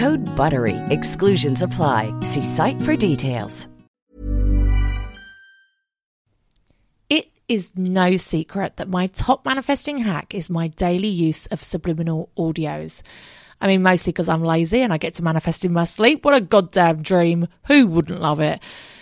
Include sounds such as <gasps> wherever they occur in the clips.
Code BUTTERY. Exclusions apply. See site for details. It is no secret that my top manifesting hack is my daily use of subliminal audios. I mean, mostly because I'm lazy and I get to manifest in my sleep. What a goddamn dream. Who wouldn't love it?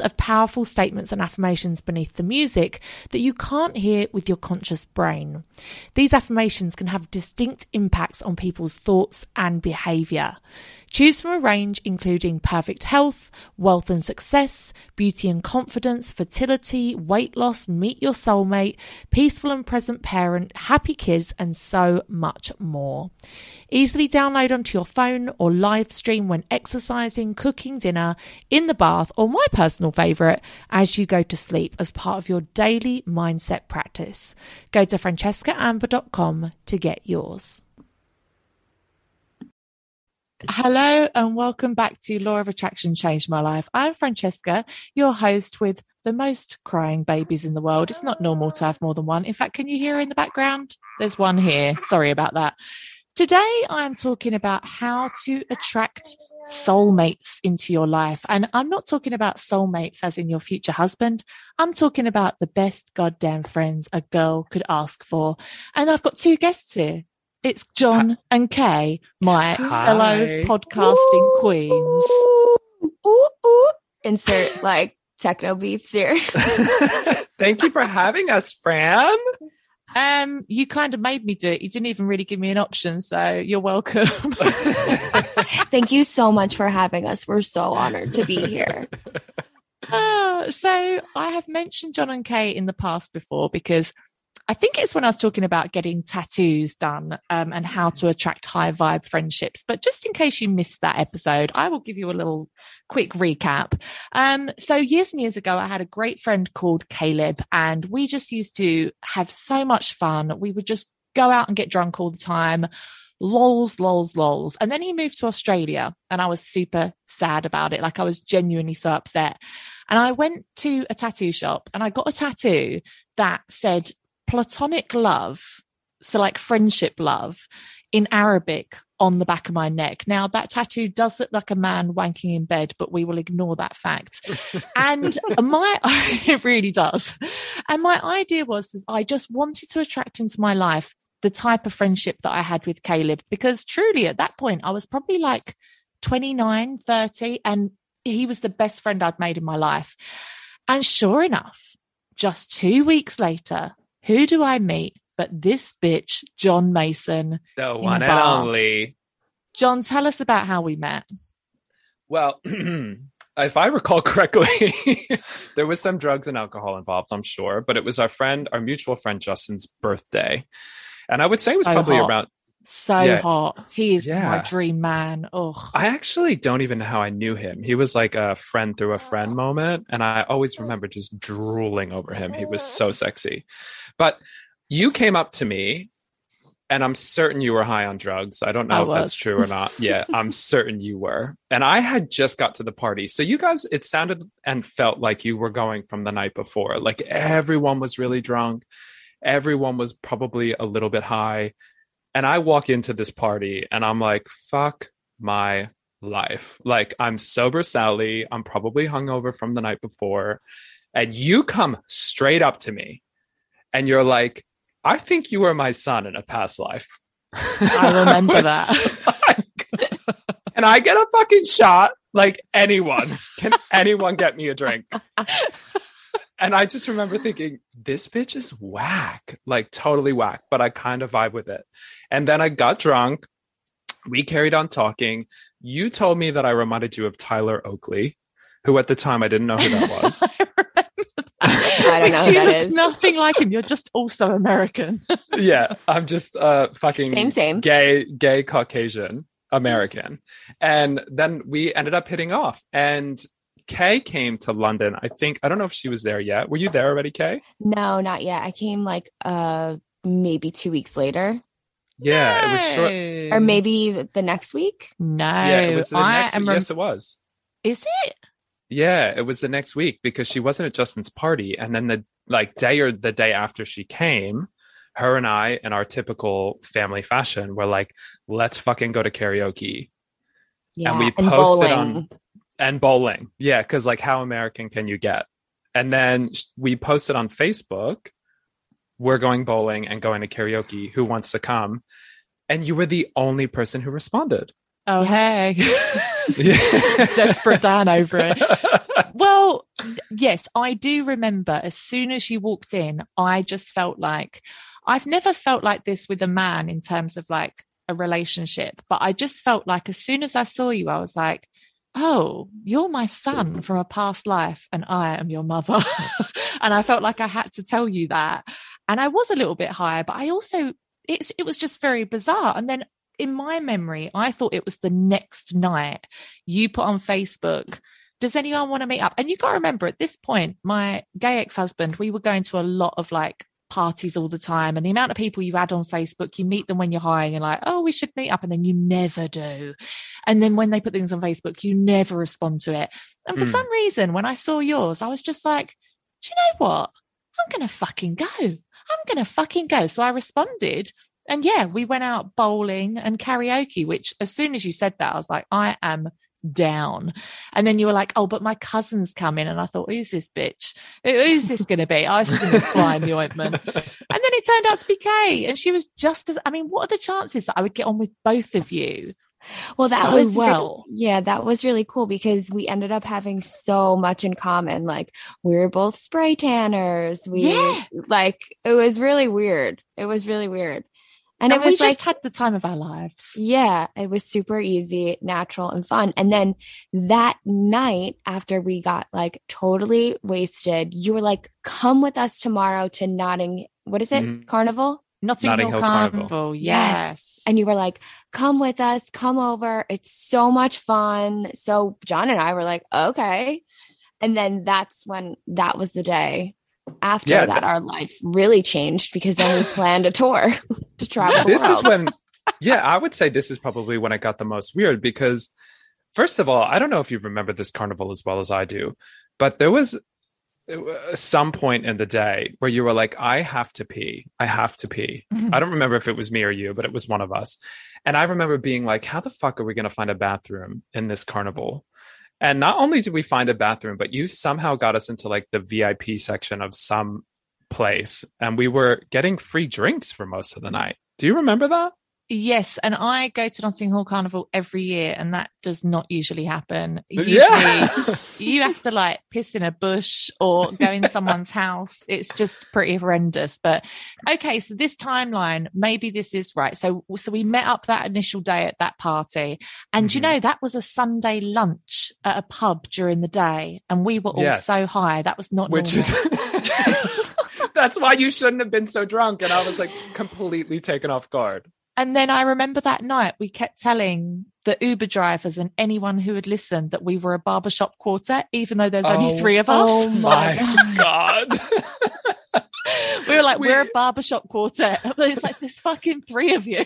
of powerful statements and affirmations beneath the music that you can't hear with your conscious brain. These affirmations can have distinct impacts on people's thoughts and behavior. Choose from a range including perfect health, wealth and success, beauty and confidence, fertility, weight loss, meet your soulmate, peaceful and present parent, happy kids, and so much more. Easily download onto your phone or live stream when exercising, cooking dinner, in the bath, or my personal favourite, as you go to sleep as part of your daily mindset practice. Go to francescaamber.com to get yours. Hello and welcome back to Law of Attraction Changed My Life. I'm Francesca, your host with the most crying babies in the world. It's not normal to have more than one. In fact, can you hear in the background? There's one here. Sorry about that. Today I'm talking about how to attract soulmates into your life. And I'm not talking about soulmates as in your future husband. I'm talking about the best goddamn friends a girl could ask for. And I've got two guests here. It's John and Kay, my Hi. fellow podcasting queens. Ooh, ooh, ooh. Insert like techno beats here. <laughs> Thank you for having us, Fran. Um, you kind of made me do it. You didn't even really give me an option, so you're welcome. <laughs> Thank you so much for having us. We're so honored to be here. Ah, <laughs> so I have mentioned John and Kay in the past before because I think it's when I was talking about getting tattoos done um, and how to attract high vibe friendships. But just in case you missed that episode, I will give you a little quick recap. Um, so years and years ago, I had a great friend called Caleb, and we just used to have so much fun. We would just go out and get drunk all the time. Lols, lols, lols. And then he moved to Australia, and I was super sad about it. Like I was genuinely so upset. And I went to a tattoo shop and I got a tattoo that said platonic love, so like friendship love in Arabic on the back of my neck. Now, that tattoo does look like a man wanking in bed, but we will ignore that fact. <laughs> And my, <laughs> it really does. And my idea was that I just wanted to attract into my life the type of friendship that I had with Caleb, because truly at that point, I was probably like 29, 30, and he was the best friend I'd made in my life. And sure enough, just two weeks later, who do I meet but this bitch, John Mason? The one and only. John, tell us about how we met. Well, <clears throat> if I recall correctly, <laughs> there was some drugs and alcohol involved, I'm sure, but it was our friend, our mutual friend Justin's birthday. And I would say it was probably hot. around So Yeah. hot. He is my dream man. Oh, I actually don't even know how I knew him. He was like a friend through a friend moment. And I always remember just drooling over him. He was so sexy. But you came up to me, and I'm certain you were high on drugs. I don't know I if that's true or not. Yeah, I'm <laughs> certain you were. And I had just got to the party. So you guys, it sounded and felt like you were going from the night before. Like everyone was really drunk. Everyone was probably a little bit high. And I walk into this party and I'm like, fuck my life. Like I'm sober Sally. I'm probably hungover from the night before. And you come straight up to me and you're like, I think you were my son in a past life. I remember was <laughs> that. like, Can I get a fucking shot? Like anyone. Can anyone get me a drink? <laughs> And I just remember thinking, this bitch is whack, like totally whack, but I kind of vibe with it. And then I got drunk. We carried on talking. You told me that I reminded you of Tyler Oakley, who at the time I didn't know who that <laughs> was. I don't know who you that look is. nothing like him. You're just also American. <laughs> yeah, I'm just uh fucking Same, same. gay, gay Caucasian American. And then we ended up hitting off. And Kay came to London. I think I don't know if she was there yet. Were you there already, Kay? No, not yet. I came like uh maybe two weeks later, Yeah, it was short. or maybe the next week. No, Yeah, it was the I next am. week. rem- Yes, it was. Is it? Yeah, it was the next week because she wasn't at Justin's party. And then the like day or the day after she came, her and I, in our typical family fashion, were like, let's fucking go to karaoke Yeah, we posted bowling. on- and bowling. Yeah, because like how American can you get? And then we posted on Facebook, we're going bowling and going to karaoke. Who wants to come? And you were the only person who responded. Oh, hey. <laughs> Yeah. Desperate Dan over it. <laughs> Well, yes, I do remember as soon as you walked in, I just felt like I've never felt like this with a man in terms of like a relationship, but I just felt like as soon as I saw you, I was like, oh, you're my son from a past life and I am your mother. <laughs> and I felt like I had to tell you that. And I was a little bit higher, but I also, it's, it was just very bizarre. And then in my memory, I thought it was the next night you put on Facebook, does anyone want to meet up? And you got to remember at this point, my gay ex husband, we were going to a lot of like parties all the time. And the amount of people you add on Facebook, you meet them when you're high and like, oh, we should meet up. And then you never do. And then when they put things on Facebook, you never respond to it. And for Mm. some reason, when I saw yours, I was just like, do you know what? I'm going to fucking go. I'm going to fucking go. So I responded. And yeah, we went out bowling and karaoke, which as soon as you said that, I was like, I am down. And then you were like, oh, but my cousin's coming. And I thought, who's this bitch? Who's this going to be? I was going to fly in the ointment. And then it turned out to be Kay. And she was just as, I mean, what are the chances that I would get on with both of you? Well, that so was well. yeah, that was really cool because we ended up having so much in common. Like we were both spray tanners. We Yeah. like it was really weird. It was really weird, and, And, it we was just had the time of our lives. yeah, it was super easy, natural, and fun. And then that night after we got like totally wasted, you were like, "Come with us tomorrow to Notting. What is it? Mhm. Carnival." Notting, Notting Hill Hill Carnival. Carnival. Yes. And you were like, come with us, come over. It's so much fun. So John and I were like, okay. And then that's when that was the day after Yeah, that our life really changed because then we <laughs> planned a tour <laughs> to travel. this is when <laughs> yeah i would say this is probably when it got the most weird because first of all i don't know if you remember this carnival as well as i do but there was uh, some point in the day where you were like i have to pee. I have to pee. I don't remember if it was me or you but it was one of us. And i remember being like how the fuck are we going to find a bathroom in this carnival and not only did we find a bathroom but you somehow got us into like the vip section of some place and we were getting free drinks for most of the night. Do you remember that Yes, and I go to Notting Hill Carnival every year, and that does not usually happen. Usually, Yeah. you have to like piss in a bush or go in someone's house. It's just pretty horrendous. But okay, so this timeline, maybe this is right. So, so we met up that initial day at that party, and you Mhm. know that was a Sunday lunch at a pub during the day, and we were all Yes. so high. That was not Which normal. is <laughs> that's why you shouldn't have been so drunk. And I was like completely taken off guard. And then I remember that night we kept telling the Uber drivers and anyone who had listened that we were a barbershop quartet, even though there's only oh, three of us. oh My <laughs> God. <laughs> we were like, We- are a barbershop quartet. <laughs> But it's like, there's fucking three of you.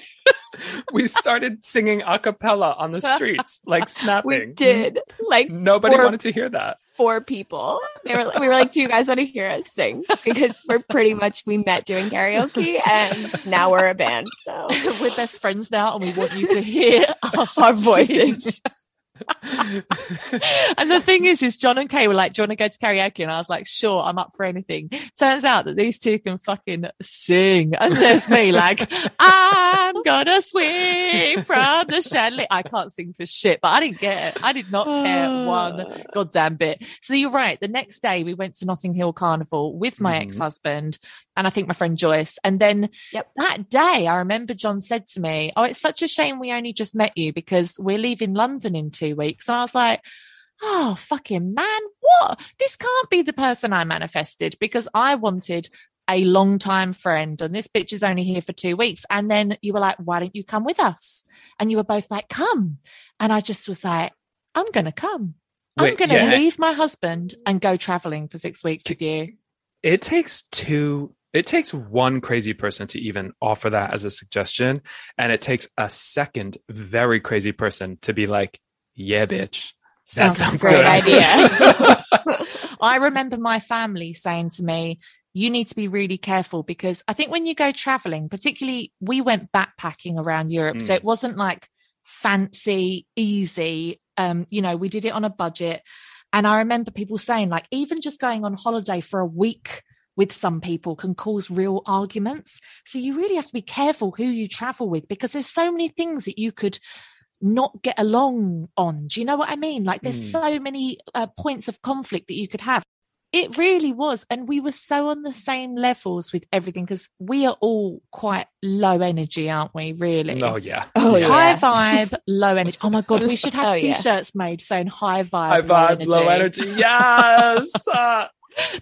we started singing a cappella on the streets, like snapping. We did like Nobody four, wanted to hear that. Four people. They were we were like, "Do you guys want to hear us sing?" Because we're pretty much we met doing karaoke, and now we're a band. So <laughs> We're best friends now and we want you to hear our voices. <laughs> and the thing is, is John and Kay were like, "Do you want to go to karaoke?" And I was like, "Sure, I'm up for anything." Turns out that these two can fucking sing, and there's me like, <laughs> ah, "I'm gonna swing from the chandelier." I can't sing for shit, but I didn't get it. I did not care one <sighs> goddamn bit. So you're right. The next day, we went to Notting Hill Carnival with my Mhm. ex-husband and I think my friend Joyce, and then Yep. that day, I remember John said to me, Oh, it's such a shame we only just met you because we're leaving London in two weeks. And I was like, Oh, fucking man, what? This can't be the person I manifested because I wanted a long time friend and this bitch is only here for two weeks. And then you were like, Why don't you come with us? And you were both like, Come. And I just was like, I'm going to come. I'm going to yeah. leave my husband and go traveling for six weeks with you. It takes two, it takes one crazy person to even offer that as a suggestion. And it takes a second very crazy person to be like, yeah, bitch. That sounds great good. idea. <laughs> <laughs> I remember my family saying to me, you need to be really careful because I think when you go traveling, particularly we went backpacking around Europe. So Mm. it wasn't like fancy, easy. Um, you know, we did it on a budget. And I remember people saying, like, even just going on holiday for a week with some people can cause real arguments. So you really have to be careful who you travel with because there's so many things that you could not get along on. Do you know what I mean? Like there's Mm. so many uh, points of conflict that you could have. It really was. And we were so on the same levels with everything because we are all quite low energy, aren't we? Really? Oh, yeah. Oh, Yeah. yeah. High vibe, low energy. Oh my God, we should have <laughs> Oh, t shirts made saying high vibe, High low, vibe, energy. low energy. Yes. <laughs>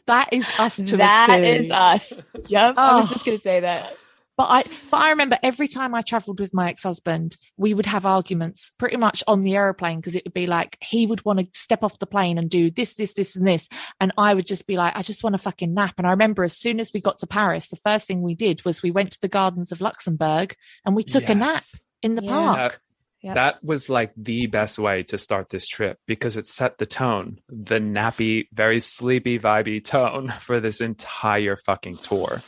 That is us to That a T. is us. Yep. I was Oh. just gonna say that. But I, but I remember every time I traveled with my ex-husband, we would have arguments pretty much on the aeroplane because it would be like he would want to step off the plane and do this, this, this, and this, and I would just be like, I just want to fucking nap. And I remember as soon as we got to Paris, the first thing we did was we went to the gardens of Luxembourg and we took a nap in the Yeah. park. Yep. That was like the best way to start this trip because it set the tone, the nappy, very sleepy, vibey tone <laughs> for this entire fucking tour.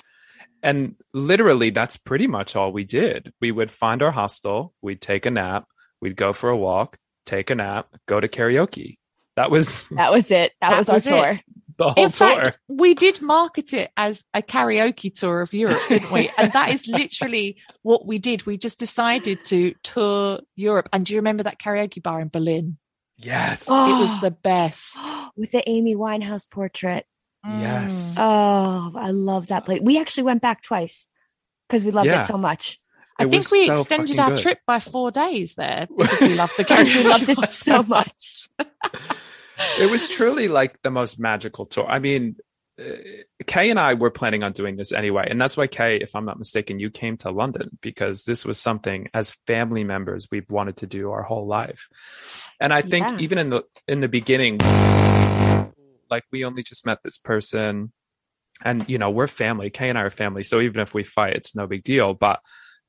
And literally, that's pretty much all we did. We would find our hostel, we'd take a nap, we'd go for a walk, take a nap, go to karaoke. That was <laughs> That was it. That, That was our was it. tour. the whole In tour. fact, we did market it as a karaoke tour of Europe, didn't we? and that is literally what we did. We just decided to tour Europe. And do you remember that karaoke bar in Berlin? yes. Oh. It was <gasps> the best. <gasps> With the Amy Winehouse portrait. Yes. Mm. Oh, I love that place. We actually went back twice because we loved Yeah. it so much. I It think we so extended our good. trip by four days there <laughs> because we loved the Because we loved it <laughs> so much. <laughs> it was truly like the most magical tour. I mean, uh, Kay and I were planning on doing this anyway, and that's why Kay, if I'm not mistaken, you came to London because this was something as family members we've wanted to do our whole life. And I think Yeah. even in the in the beginning, like we only just met this person, and you know we're family. Kay and I are family, so even if we fight, it's no big deal. But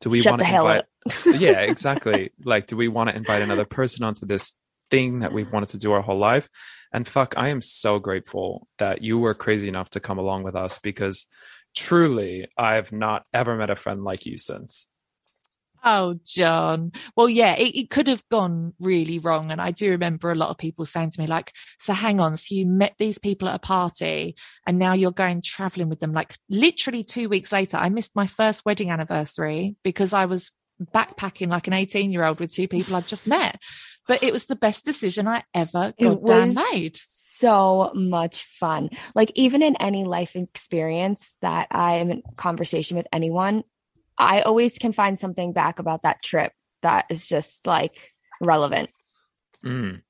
do we want to invite? <laughs> yeah, exactly. Like, do we want to invite another person onto this thing that we've wanted to do our whole life? And fuck, I am so grateful that you were crazy enough to come along with us because truly, I have not ever met a friend like you since. Oh, John. Well, yeah, it, it could have gone really wrong. And I do remember a lot of people saying to me, like, so hang on, so you met these people at a party and now you're going traveling with them. Like, literally two weeks later, I missed my first wedding anniversary because I was backpacking like an 18 year old with two people I'd just met. But it was the best decision I ever goddamn was made. so much fun. Like even in any life experience that I am in conversation with anyone, I always can find something back about that trip that is just like relevant. Mm.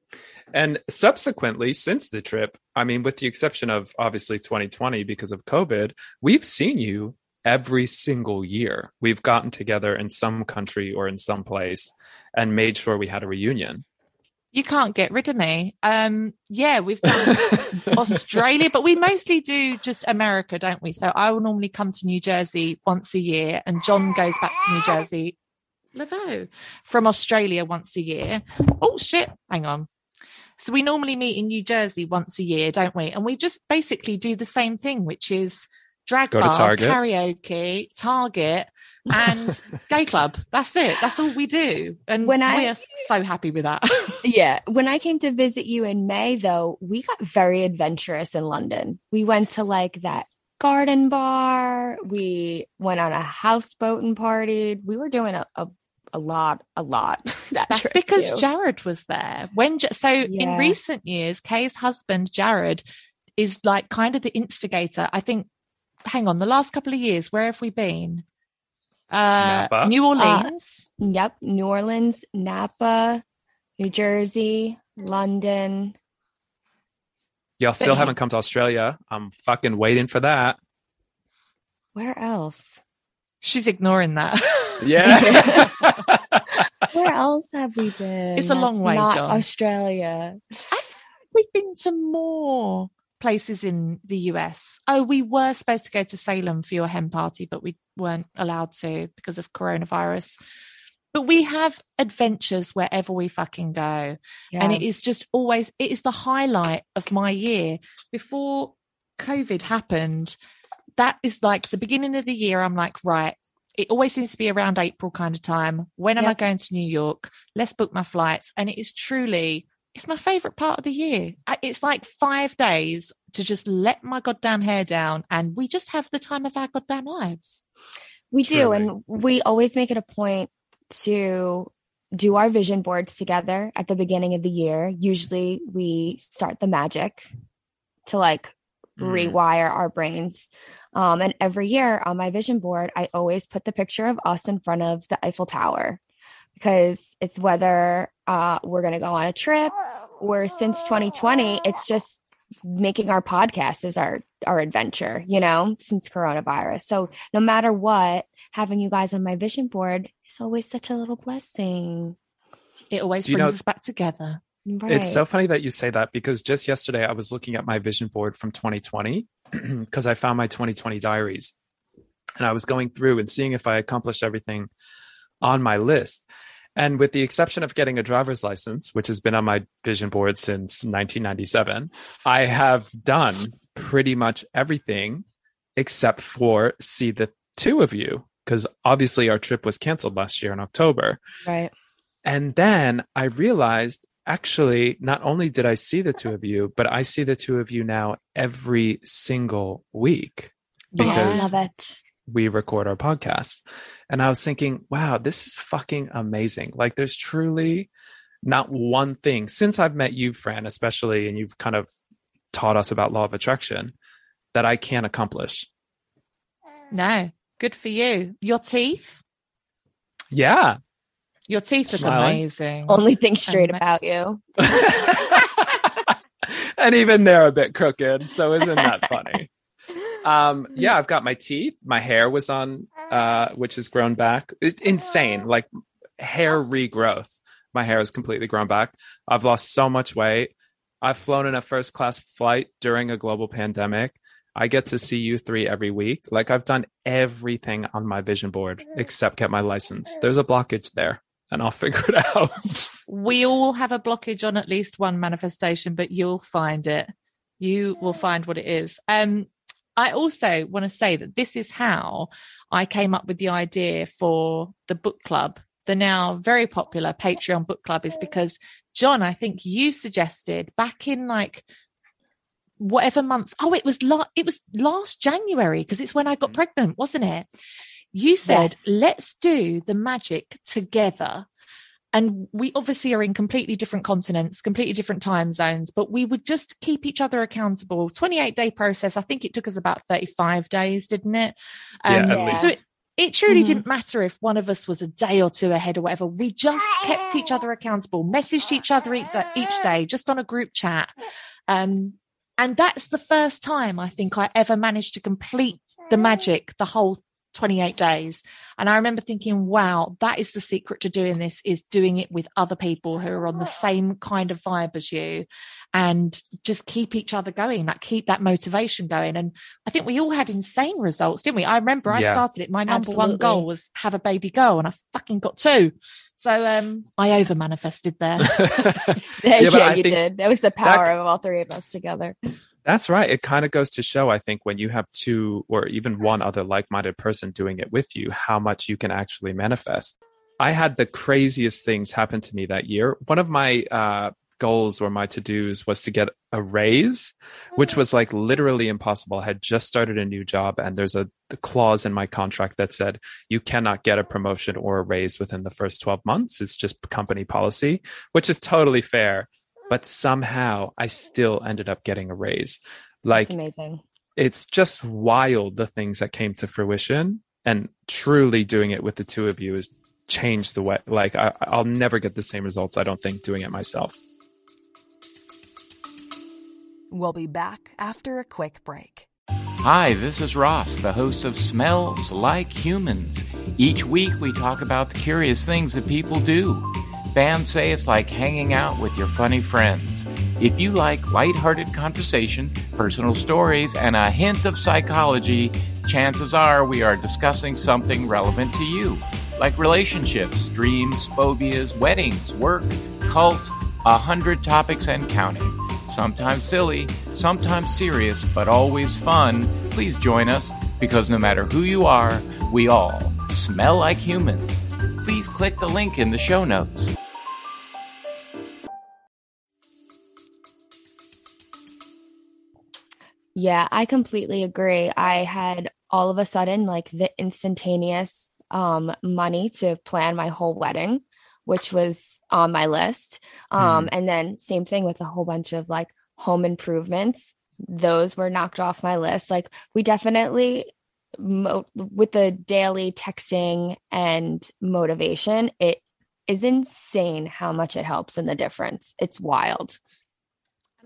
And subsequently, since the trip, I mean, with the exception of obviously 2020 because of COVID, we've seen you every single year. We've gotten together in some country or in some place and made sure we had a reunion. You can't get rid of me. Um, yeah, we've done <laughs> Australia, but we mostly do just America, don't we? So I will normally come to New Jersey once a year, and John goes back to New Jersey, Laveau, from Australia once a year. Oh shit! Hang on. So we normally meet in New Jersey once a year, don't we? And we just basically do the same thing, which is drag Go bar, karaoke, Target, and gay club. That's it. That's all we do, and When I- we are so happy with that. <laughs> Yeah. When I came to visit you in May, though, we got very adventurous in London. We went to like that garden bar. We went on a houseboat and partied. We were doing a, a, a lot, a lot. <laughs> that That's because too. Jared was there. When so in recent years, Kay's husband Jared is like kind of the instigator. I think. Hang on, the last couple of years, where have we been? Uh, Napa. New Orleans. Yep. New Orleans, Napa, New Jersey, London. Y'all still But- haven't come to Australia. I'm fucking waiting for that. Where else? She's ignoring that. <laughs> Yeah. <laughs> Where else have we been? It's a long That's way, not John. Australia. I feel like we've been to more places in the US. Oh, we were supposed to go to Salem for your hen party, but we weren't allowed to because of coronavirus. But we have adventures wherever we fucking go. And it is just always, it is the highlight of my year. Before COVID happened, that is like the beginning of the year. I'm like, right, it always seems to be around April kind of time. When am I going to New York? Let's book my flights. And it is truly, it's my favorite part of the year. It's like five days to just let my goddamn hair down. And we just have the time of our goddamn lives. We do. And we always make it a point to do our vision boards together at the beginning of the year. Usually we start the magic to like Mm. rewire our brains. Um, and every year on my vision board, I always put the picture of us in front of the Eiffel Tower because it's whether uh, we're going to go on a trip or since 2020, it's just making our podcast is our our adventure you know since coronavirus. So no matter what having you guys on my vision board is always such a little blessing. It always Do you brings know- us back together. right. It's so funny that you say that because just yesterday I was looking at my vision board from 2020 because <clears throat> I found my 2020 diaries and I was going through and seeing if I accomplished everything on my list. And with the exception of getting a driver's license, which has been on my vision board since 1997, I have done pretty much everything except for see the two of you because obviously our trip was canceled last year in October. right And then I realized actually, not only did I see the two of you, but I see the two of you now every single week oh, because I love it we record our podcast. And I was thinking, wow, this is fucking amazing. Like, there's truly not one thing since I've met you, Fran, especially, and you've kind of taught us about law of attraction that I can't accomplish. No, good for you. Your teeth, Yeah. your teeth are amazing. only thing straight ma- about you <laughs> and even they're a bit crooked. So isn't that <laughs> funny? Um, yeah, I've got my teeth. My hair was on, uh, which has grown back. It's insane. Like hair regrowth. My hair is completely grown back. I've lost so much weight. I've flown in a first class flight during a global pandemic. I get to see you three every week. Like I've done everything on my vision board except get my license. There's a blockage there and I'll <laughs> figure it out. we all have a blockage on at least one manifestation, but you'll find it. You will find what it is. Um, I also want to say that this is how I came up with the idea for the book club. The now very popular Patreon book club is because John, I think you suggested back in like whatever month. Oh, it was la- it was last January because it's when I got mm. pregnant, wasn't it? You said, Yes. let's do the magic together. And we obviously are in completely different continents, completely different time zones, but we would just keep each other accountable. 28 day process. I think it took us about 35 days, didn't it? Yeah, Um, at Yeah. least. So it, it truly Mhm. didn't matter if one of us was a day or two ahead or whatever. We just kept each other accountable, messaged each other each, each day, just on a group chat. Um, and that's the first time I think I ever managed to complete the magic the whole 28 days. And I remember thinking, wow, that is the secret to doing this is doing it with other people who are on the same kind of vibe as you and just keep each other going, like keep that motivation going. And I think we all had insane results, didn't we? I remember I Yeah. started it. My number one goal was have a baby girl and I fucking got two. So um I over manifested there. <laughs> <laughs> Yeah, Yeah, you think did. That was the power that- of all three of us together. That's right. It kind of goes to show, I think, when you have two or even one other like minded person doing it with you, how much you can actually manifest. I had the craziest things happen to me that year. One of my uh, goals or my to dos was to get a raise, which was like literally impossible. I had just started a new job, and there's a the clause in my contract that said you cannot get a promotion or a raise within the first 12 months. It's just company policy, which is totally fair. But somehow I still ended up getting a raise. Like It's amazing. it's just wild the things that came to fruition and truly doing it with the two of you has changed the way like I, i'll never get the same results i don't think doing it myself We'll be back after a quick break. Hi, this is Ross, the host of Smells Like Humans. Each week we talk about the curious things that people do. Fans say it's like hanging out with your funny friends. If you like lighthearted conversation, personal stories, and a hint of psychology, chances are we are discussing something relevant to you, like relationships, dreams, phobias, weddings, work, cults, a hundred topics and counting. Sometimes silly, sometimes serious, but always fun. Please join us because no matter who you are, we all smell like humans. Please click the link in the show notes. Yeah, I completely agree. I had all of a sudden like the instantaneous um money to plan my whole wedding, which was on my list. Um and then same thing with a whole bunch of like home improvements. Those were knocked off my list. Like we definitely mo- with the daily texting and motivation, it is insane how much it helps in the difference. It's wild.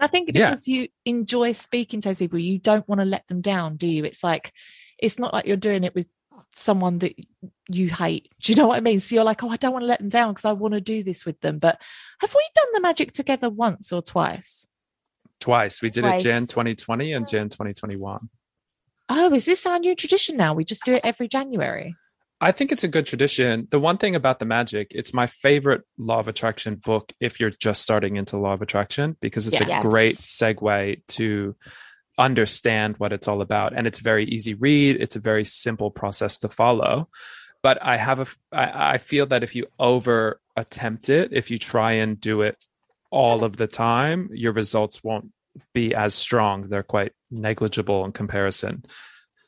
And I think Yeah. because you enjoy speaking to those people, you don't want to let them down, do you? It's like, it's not like you're doing it with someone that you hate. Do you know what I mean? So you're like, oh, I don't want to let them down because I want to do this with them. But have we done the magic together once or twice? twice we did Twice. it jan 2020 and jan 2021 Oh, is this our new tradition now? We just do it every January. I think it's a good tradition. The one thing about the magic, it's my favorite law of attraction book if you're just starting into law of attraction because it's Yeah. a great segue to understand what it's all about. And it's very easy read. It's a very simple process to follow. But i have a i, I feel that if you over attempt it if you try and do it all of the time your results won't be as strong. They're quite negligible in comparison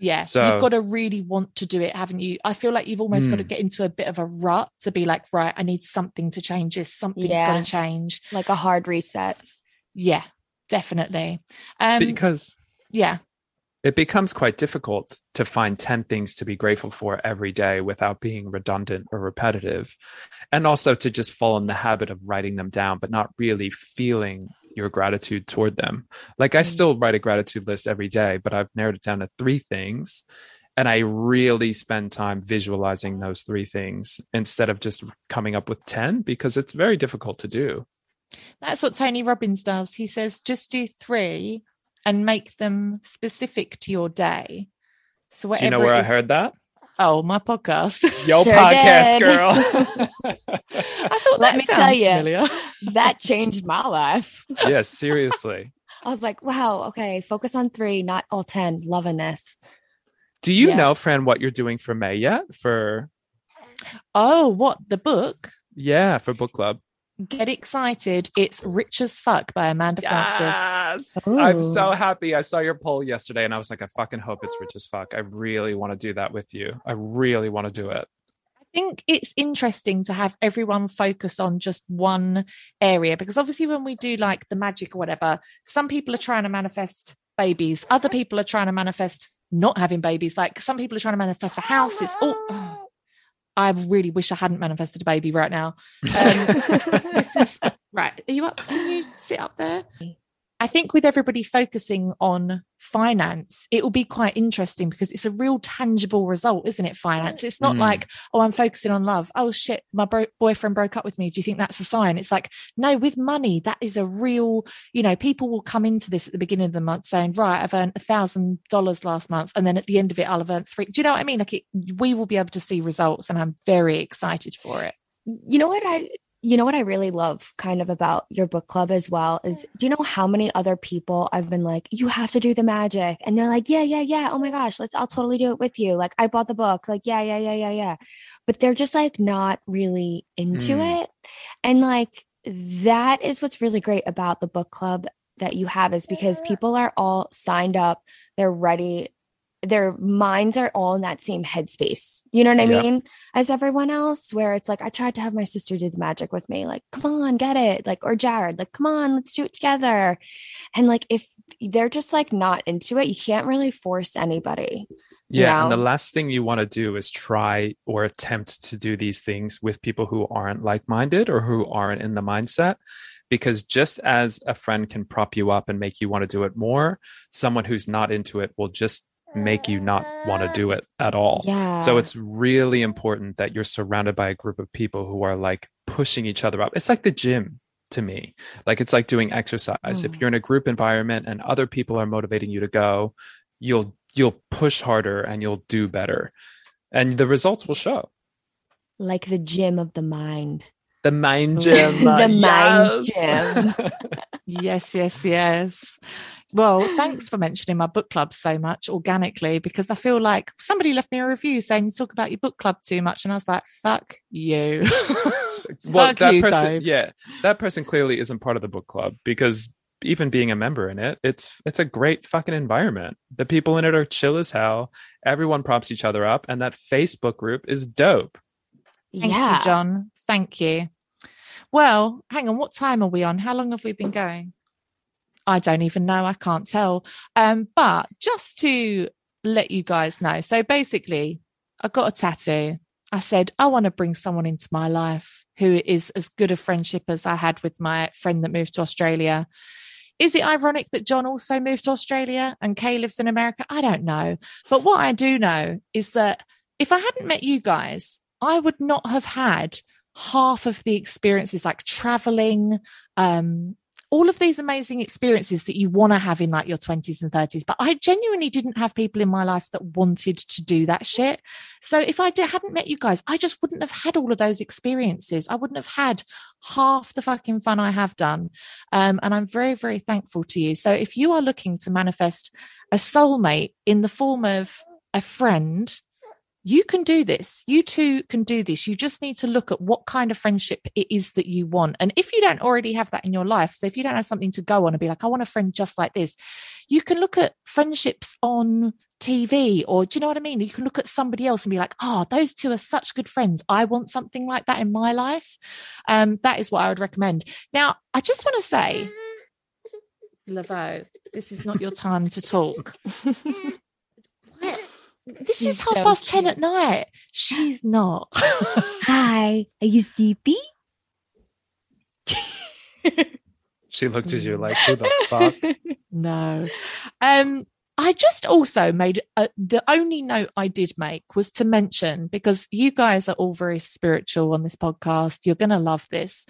Yeah. So- you've got to really want to do it, haven't you? I feel like you've almost got to get into a bit of a rut to be like, right, I need something to change this. Something's got to change. Like a hard reset. Yeah, definitely. Um, because yeah. it becomes quite difficult to find 10 things to be grateful for every day without being redundant or repetitive. And also to just fall in the habit of writing them down, but not really feeling your gratitude toward them. Like I Mm. still write a gratitude list every day, but I've narrowed it down to three things. And I really spend time visualizing those three things instead of just coming up with 10 because it's very difficult to do. That's what Tony Robbins does. He says just do three and make them specific to your day. So whatever Do you know where I heard that? Oh, my podcast. <laughs> Yo Sure podcast did. girl. <laughs> I <laughs> thought Let that me tell sounds you. familiar. that changed my life. yes, seriously. I was like, wow, okay, focus on three, not all 10. Loving this. Do you Yeah. know, Fran, what you're doing for May yet? For Oh, what the book? yeah, for book club. Get excited. It's Rich as Fuck by Amanda Frances. Yes. I'm so happy. I saw your poll yesterday and I was like, I fucking hope it's rich as fuck. I really want to do that with you. I really want to do it. I think it's interesting to have everyone focus on just one area because obviously when we do like the magic or whatever, some people are trying to manifest babies, other people are trying to manifest not having babies. Like some people are trying to manifest a house. It's all oh, I really wish I hadn't manifested a baby right now. <laughs> Um, is, <laughs> right. Are you up? Can you sit up there? I think with everybody focusing on finance, it will be quite interesting because it's a real tangible result, isn't it? Finance. It's not mm. like, oh, I'm focusing on love. Oh shit, my bro- boyfriend broke up with me. Do you think that's a sign? It's like, no, with money, that is a real, you know, people will come into this at the beginning of the month saying, right, I've earned a thousand dollars last month. And then at the end of it, I'll have earned three. Do you know what I mean? Like it, we will be able to see results and I'm very excited for it. You know what I you know what I really love kind of about your book club as well is do you know how many other people I've been like, you have to do the magic? And they're like, yeah, yeah, yeah. Oh my gosh, let's, I'll totally do it with you. Like, I bought the book. Like, yeah, yeah, yeah, yeah, yeah. But they're just like not really into mm. it. And like, that is what's really great about the book club that you have is because people are all signed up, they're ready their minds are all in that same headspace. You know what I yeah. mean? As everyone else, where it's like, I tried to have my sister do the magic with me, like, come on, get it. Like, or Jared, like, come on, let's do it together. And like, if they're just like not into it, you can't really force anybody. Yeah. You know? And the last thing you want to do is try or attempt to do these things with people who aren't like minded or who aren't in the mindset because just as a friend can prop you up and make you want to do it more, someone who's not into it will just make you not want to do it at all. Yeah. So it's really important that you're surrounded by a group of people who are like pushing each other up. It's like the gym to me. Like it's like doing exercise. Mm. If you're in a group environment and other people are motivating you to go, you'll you'll push harder and you'll do better. And the results will show. Like the gym of the mind. The mind <laughs> gym. the yes. mind gym. <laughs> yes, yes, yes. Well, thanks for mentioning my book club so much organically because I feel like somebody left me a review saying you talk about your book club too much. And I was like, fuck you. <laughs> well, fuck that you, person, Dave. yeah, that person clearly isn't part of the book club because even being a member in it, it's it's a great fucking environment. The people in it are chill as hell. Everyone props each other up, and that Facebook group is dope. Thank yeah. you, John. Thank you. Well, hang on. What time are we on? How long have we been going? I don't even know. I can't tell. Um, but just to let you guys know, so basically, I got a tattoo. I said, I want to bring someone into my life who is as good a friendship as I had with my friend that moved to Australia. Is it ironic that John also moved to Australia and Kay lives in America? I don't know. But what I do know is that if I hadn't met you guys, I would not have had half of the experiences like traveling, um, all of these amazing experiences that you want to have in like your 20s and 30s but i genuinely didn't have people in my life that wanted to do that shit. So if i hadn't met you guys i just wouldn't have had all of those experiences. I wouldn't have had half the fucking fun i have done. Um, and i'm very very thankful to you. So if you are looking to manifest a soulmate in the form of a friend you can do this. You too can do this. You just need to look at what kind of friendship it is that you want. And if you don't already have that in your life, so if you don't have something to go on and be like, I want a friend just like this, you can look at friendships on TV or do you know what I mean? You can look at somebody else and be like, oh, those two are such good friends. I want something like that in my life. Um, that is what I would recommend. Now, I just want to say, <laughs> Laveau, this is not your time to talk. <laughs> This She's is half so past cute. 10 at night. She's not. <laughs> Hi, are you sleepy? <laughs> she looked at you like, who the <laughs> fuck? No. Um, I just also made a, the only note I did make was to mention because you guys are all very spiritual on this podcast. You're going to love this.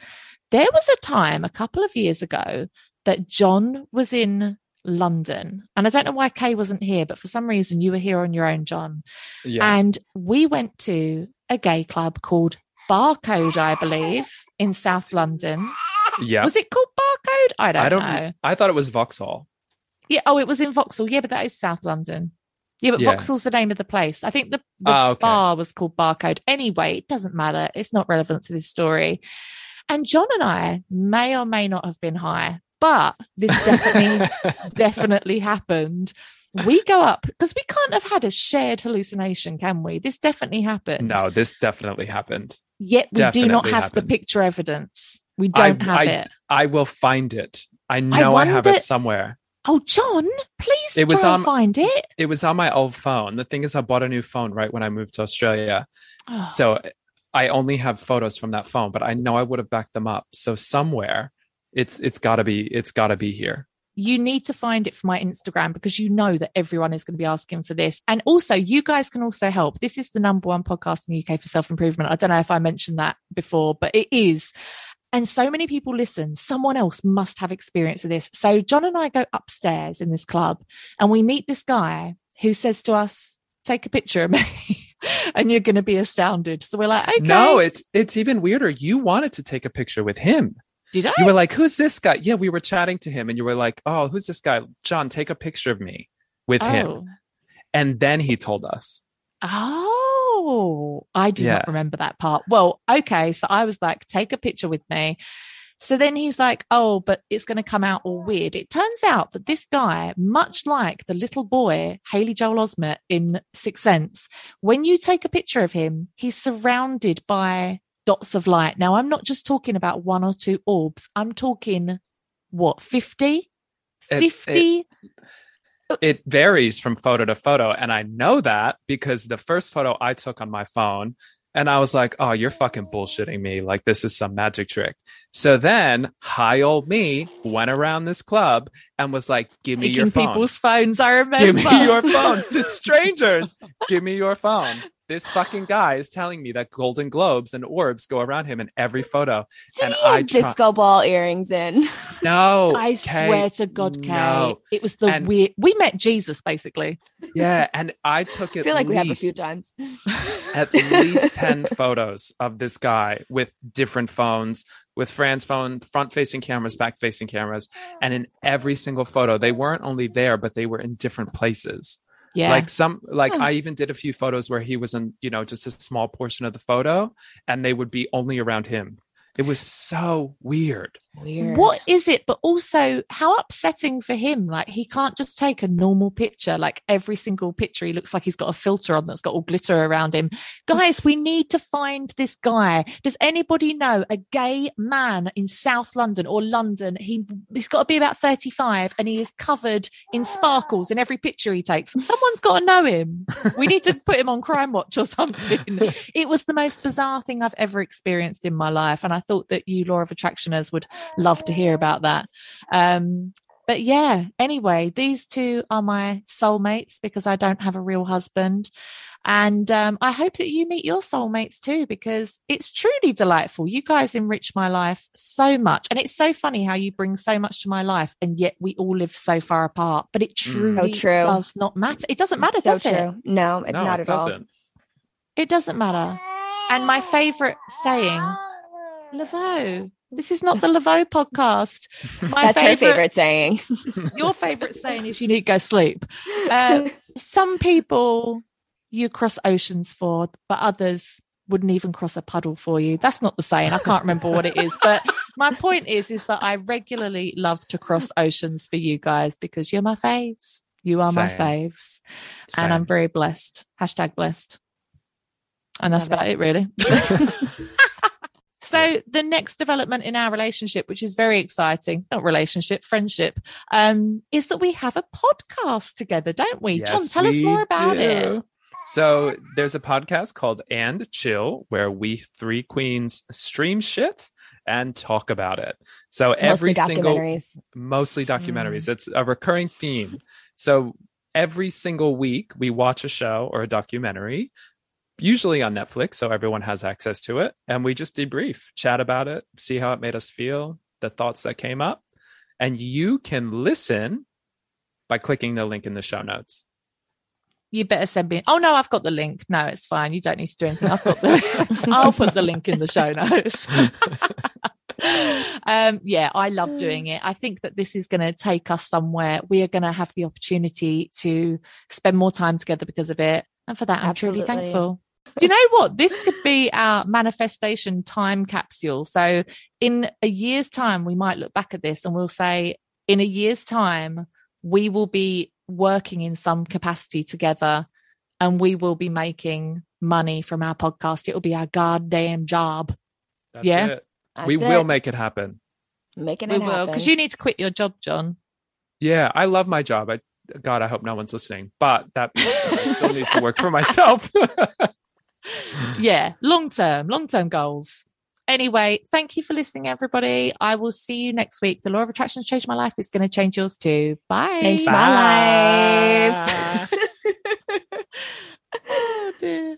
There was a time a couple of years ago that John was in London. And I don't know why Kay wasn't here, but for some reason you were here on your own, John. Yeah. And we went to a gay club called Barcode, I believe, in South London. Yeah. Was it called Barcode? I don't, I don't know. I thought it was Vauxhall. Yeah. Oh, it was in Vauxhall. Yeah, but that is South London. Yeah, but yeah. Vauxhall's the name of the place. I think the, the oh, okay. bar was called Barcode. Anyway, it doesn't matter. It's not relevant to this story. And John and I may or may not have been high, but this definitely, <laughs> definitely happened. We go up because we can't have had a shared hallucination, can we? This definitely happened. No, this definitely happened. Yet we do not have happened. the picture evidence. We don't I, have I, it. I will find it. I know I, have it somewhere. Oh, John, please It was on- find it. It was on my old phone. The thing is, I bought a new phone right when I moved to Australia. Oh, So I only have photos from that phone, but I know I would have backed them up. So somewhere it's it's gotta be it's gotta be here. you need to find it for my Instagram because you know that everyone is going to be asking for this. And also, you guys can also help. This is the number one podcast in the UK for self improvement. I don't know if I mentioned that before, but it is. And so many people listen. Someone else must have experience of this. So John and I go upstairs in this club and we meet this guy who says to us, Take a picture of me. <laughs> and you're going to be astounded. So we're like, okay. No, it's it's even weirder. You wanted to take a picture with him. Did I? You were like, "Who's this guy?" Yeah, we were chatting to him, and you were like, "Oh, who's this guy?" John, take a picture of me with him. Oh. And then he told us. Oh, I do Yeah. not remember that part. Well, okay. So I was like, take a picture with me. So then he's like, oh, but it's going to come out all weird. It turns out that this guy, much like the little boy, Haley Joel Osment in Sixth Sense, when you take a picture of him, he's surrounded by dots of light. Now, I'm not just talking about one or two orbs. I'm talking, what, 50? It- 50? It varies from photo to photo, and I know that because the first photo I took on my phone, and I was like, "Oh, you're fucking bullshitting me! Like this is some magic trick." So then, high old me went around this club and was like, "Give me your phone." people's phones, I remember. Give me your phone <laughs> to strangers. Give me your phone. This fucking guy is telling me that golden globes and orbs go around him in every photo. Did and I try- disco ball earrings in? <laughs> No, I Kay, swear to God, Kay, no. it was the And- weird. We met Jesus basically. Yeah, <laughs> and I took it. I feel like we have a few times. <laughs> at least 10 photos of this guy with different phones, with Fran's phone, front facing cameras, back facing cameras. And in every single photo, they weren't only there, but they were in different places. Yeah, Like some, like. I even did a few photos where he was in, you know, just a small portion of the photo and they would be only around him. It was so weird. Weird. what is it? But also, how upsetting for him. Like he can't just take a normal picture. Like every single picture, he looks like he's got a filter on that's got all glitter around him. Guys, we need to find this guy. Does anybody know a gay man in South London or London? He he's got to be about thirty five, and he is covered in sparkles in every picture he takes. Someone's got to know him. We need to put him on Crime Watch or something. <laughs> it was the most bizarre thing I've ever experienced in my life. And I thought that you, Law of Attractioners, would love to hear about that. Um, but yeah, anyway, these two are my soulmates because I don't have a real husband. And um, I hope that you meet your soulmates too, because it's truly delightful. You guys enrich my life so much. And it's so funny how you bring so much to my life, and yet we all live so far apart. But it truly true. does not matter. It doesn't matter, so does it? true. No, it- No, not it at all. doesn't. It doesn't matter. And my favorite saying, Laveau. This is not the Laveau podcast. <laughs> My That's her favorite saying. <laughs> Your favorite saying is you need to go sleep. Uh, <laughs> some people you cross oceans for, but others wouldn't even cross a puddle for you. That's not the saying. I can't remember what it is. But my point is, is that I regularly love to cross oceans for you guys because you're my faves. You are my Same. faves. And I'm very blessed. Hashtag blessed. And that's about it, really. So the next development in our relationship, which is very exciting, not relationship, friendship, um, is that we have a podcast together, don't we? John, Yes, tell us more about it. So there's a podcast called And Chill where we three queens stream shit and talk about it. So every Mostly single mostly documentaries. It's a recurring theme. So every single week we watch a show or a documentary, usually on Netflix, so everyone has access to it, and we just debrief, chat about it, see how it made us feel, the thoughts that came up, and you can listen by clicking the link in the show notes. You better send me. Oh no, I've got the link. No, it's fine. You don't need to do anything. I've got the. <laughs> <laughs> I'll put the link in the show notes. <laughs> um, yeah, I love doing it. I think that this is going to take us somewhere. We are going to have the opportunity to spend more time together because of it, and for that, I'm truly thankful. You know what? This could be our manifestation time capsule. So, in a year's time, we might look back at this and we'll say, in a year's time, we will be working in some capacity together and we will be making money from our podcast. It will be our goddamn job. That's Yeah. it. That's we it. will make it happen. making it We it will, happen. because you need to quit your job, John. Yeah, I love my job. I God, I hope no one's listening. But that I still need to work for myself. <laughs> <laughs> yeah, long term, long term goals. Anyway, thank you for listening, everybody. I will see you next week. The law of attraction has changed my life. It's going to change yours too. Bye. Change my life. <laughs> <laughs> oh dear.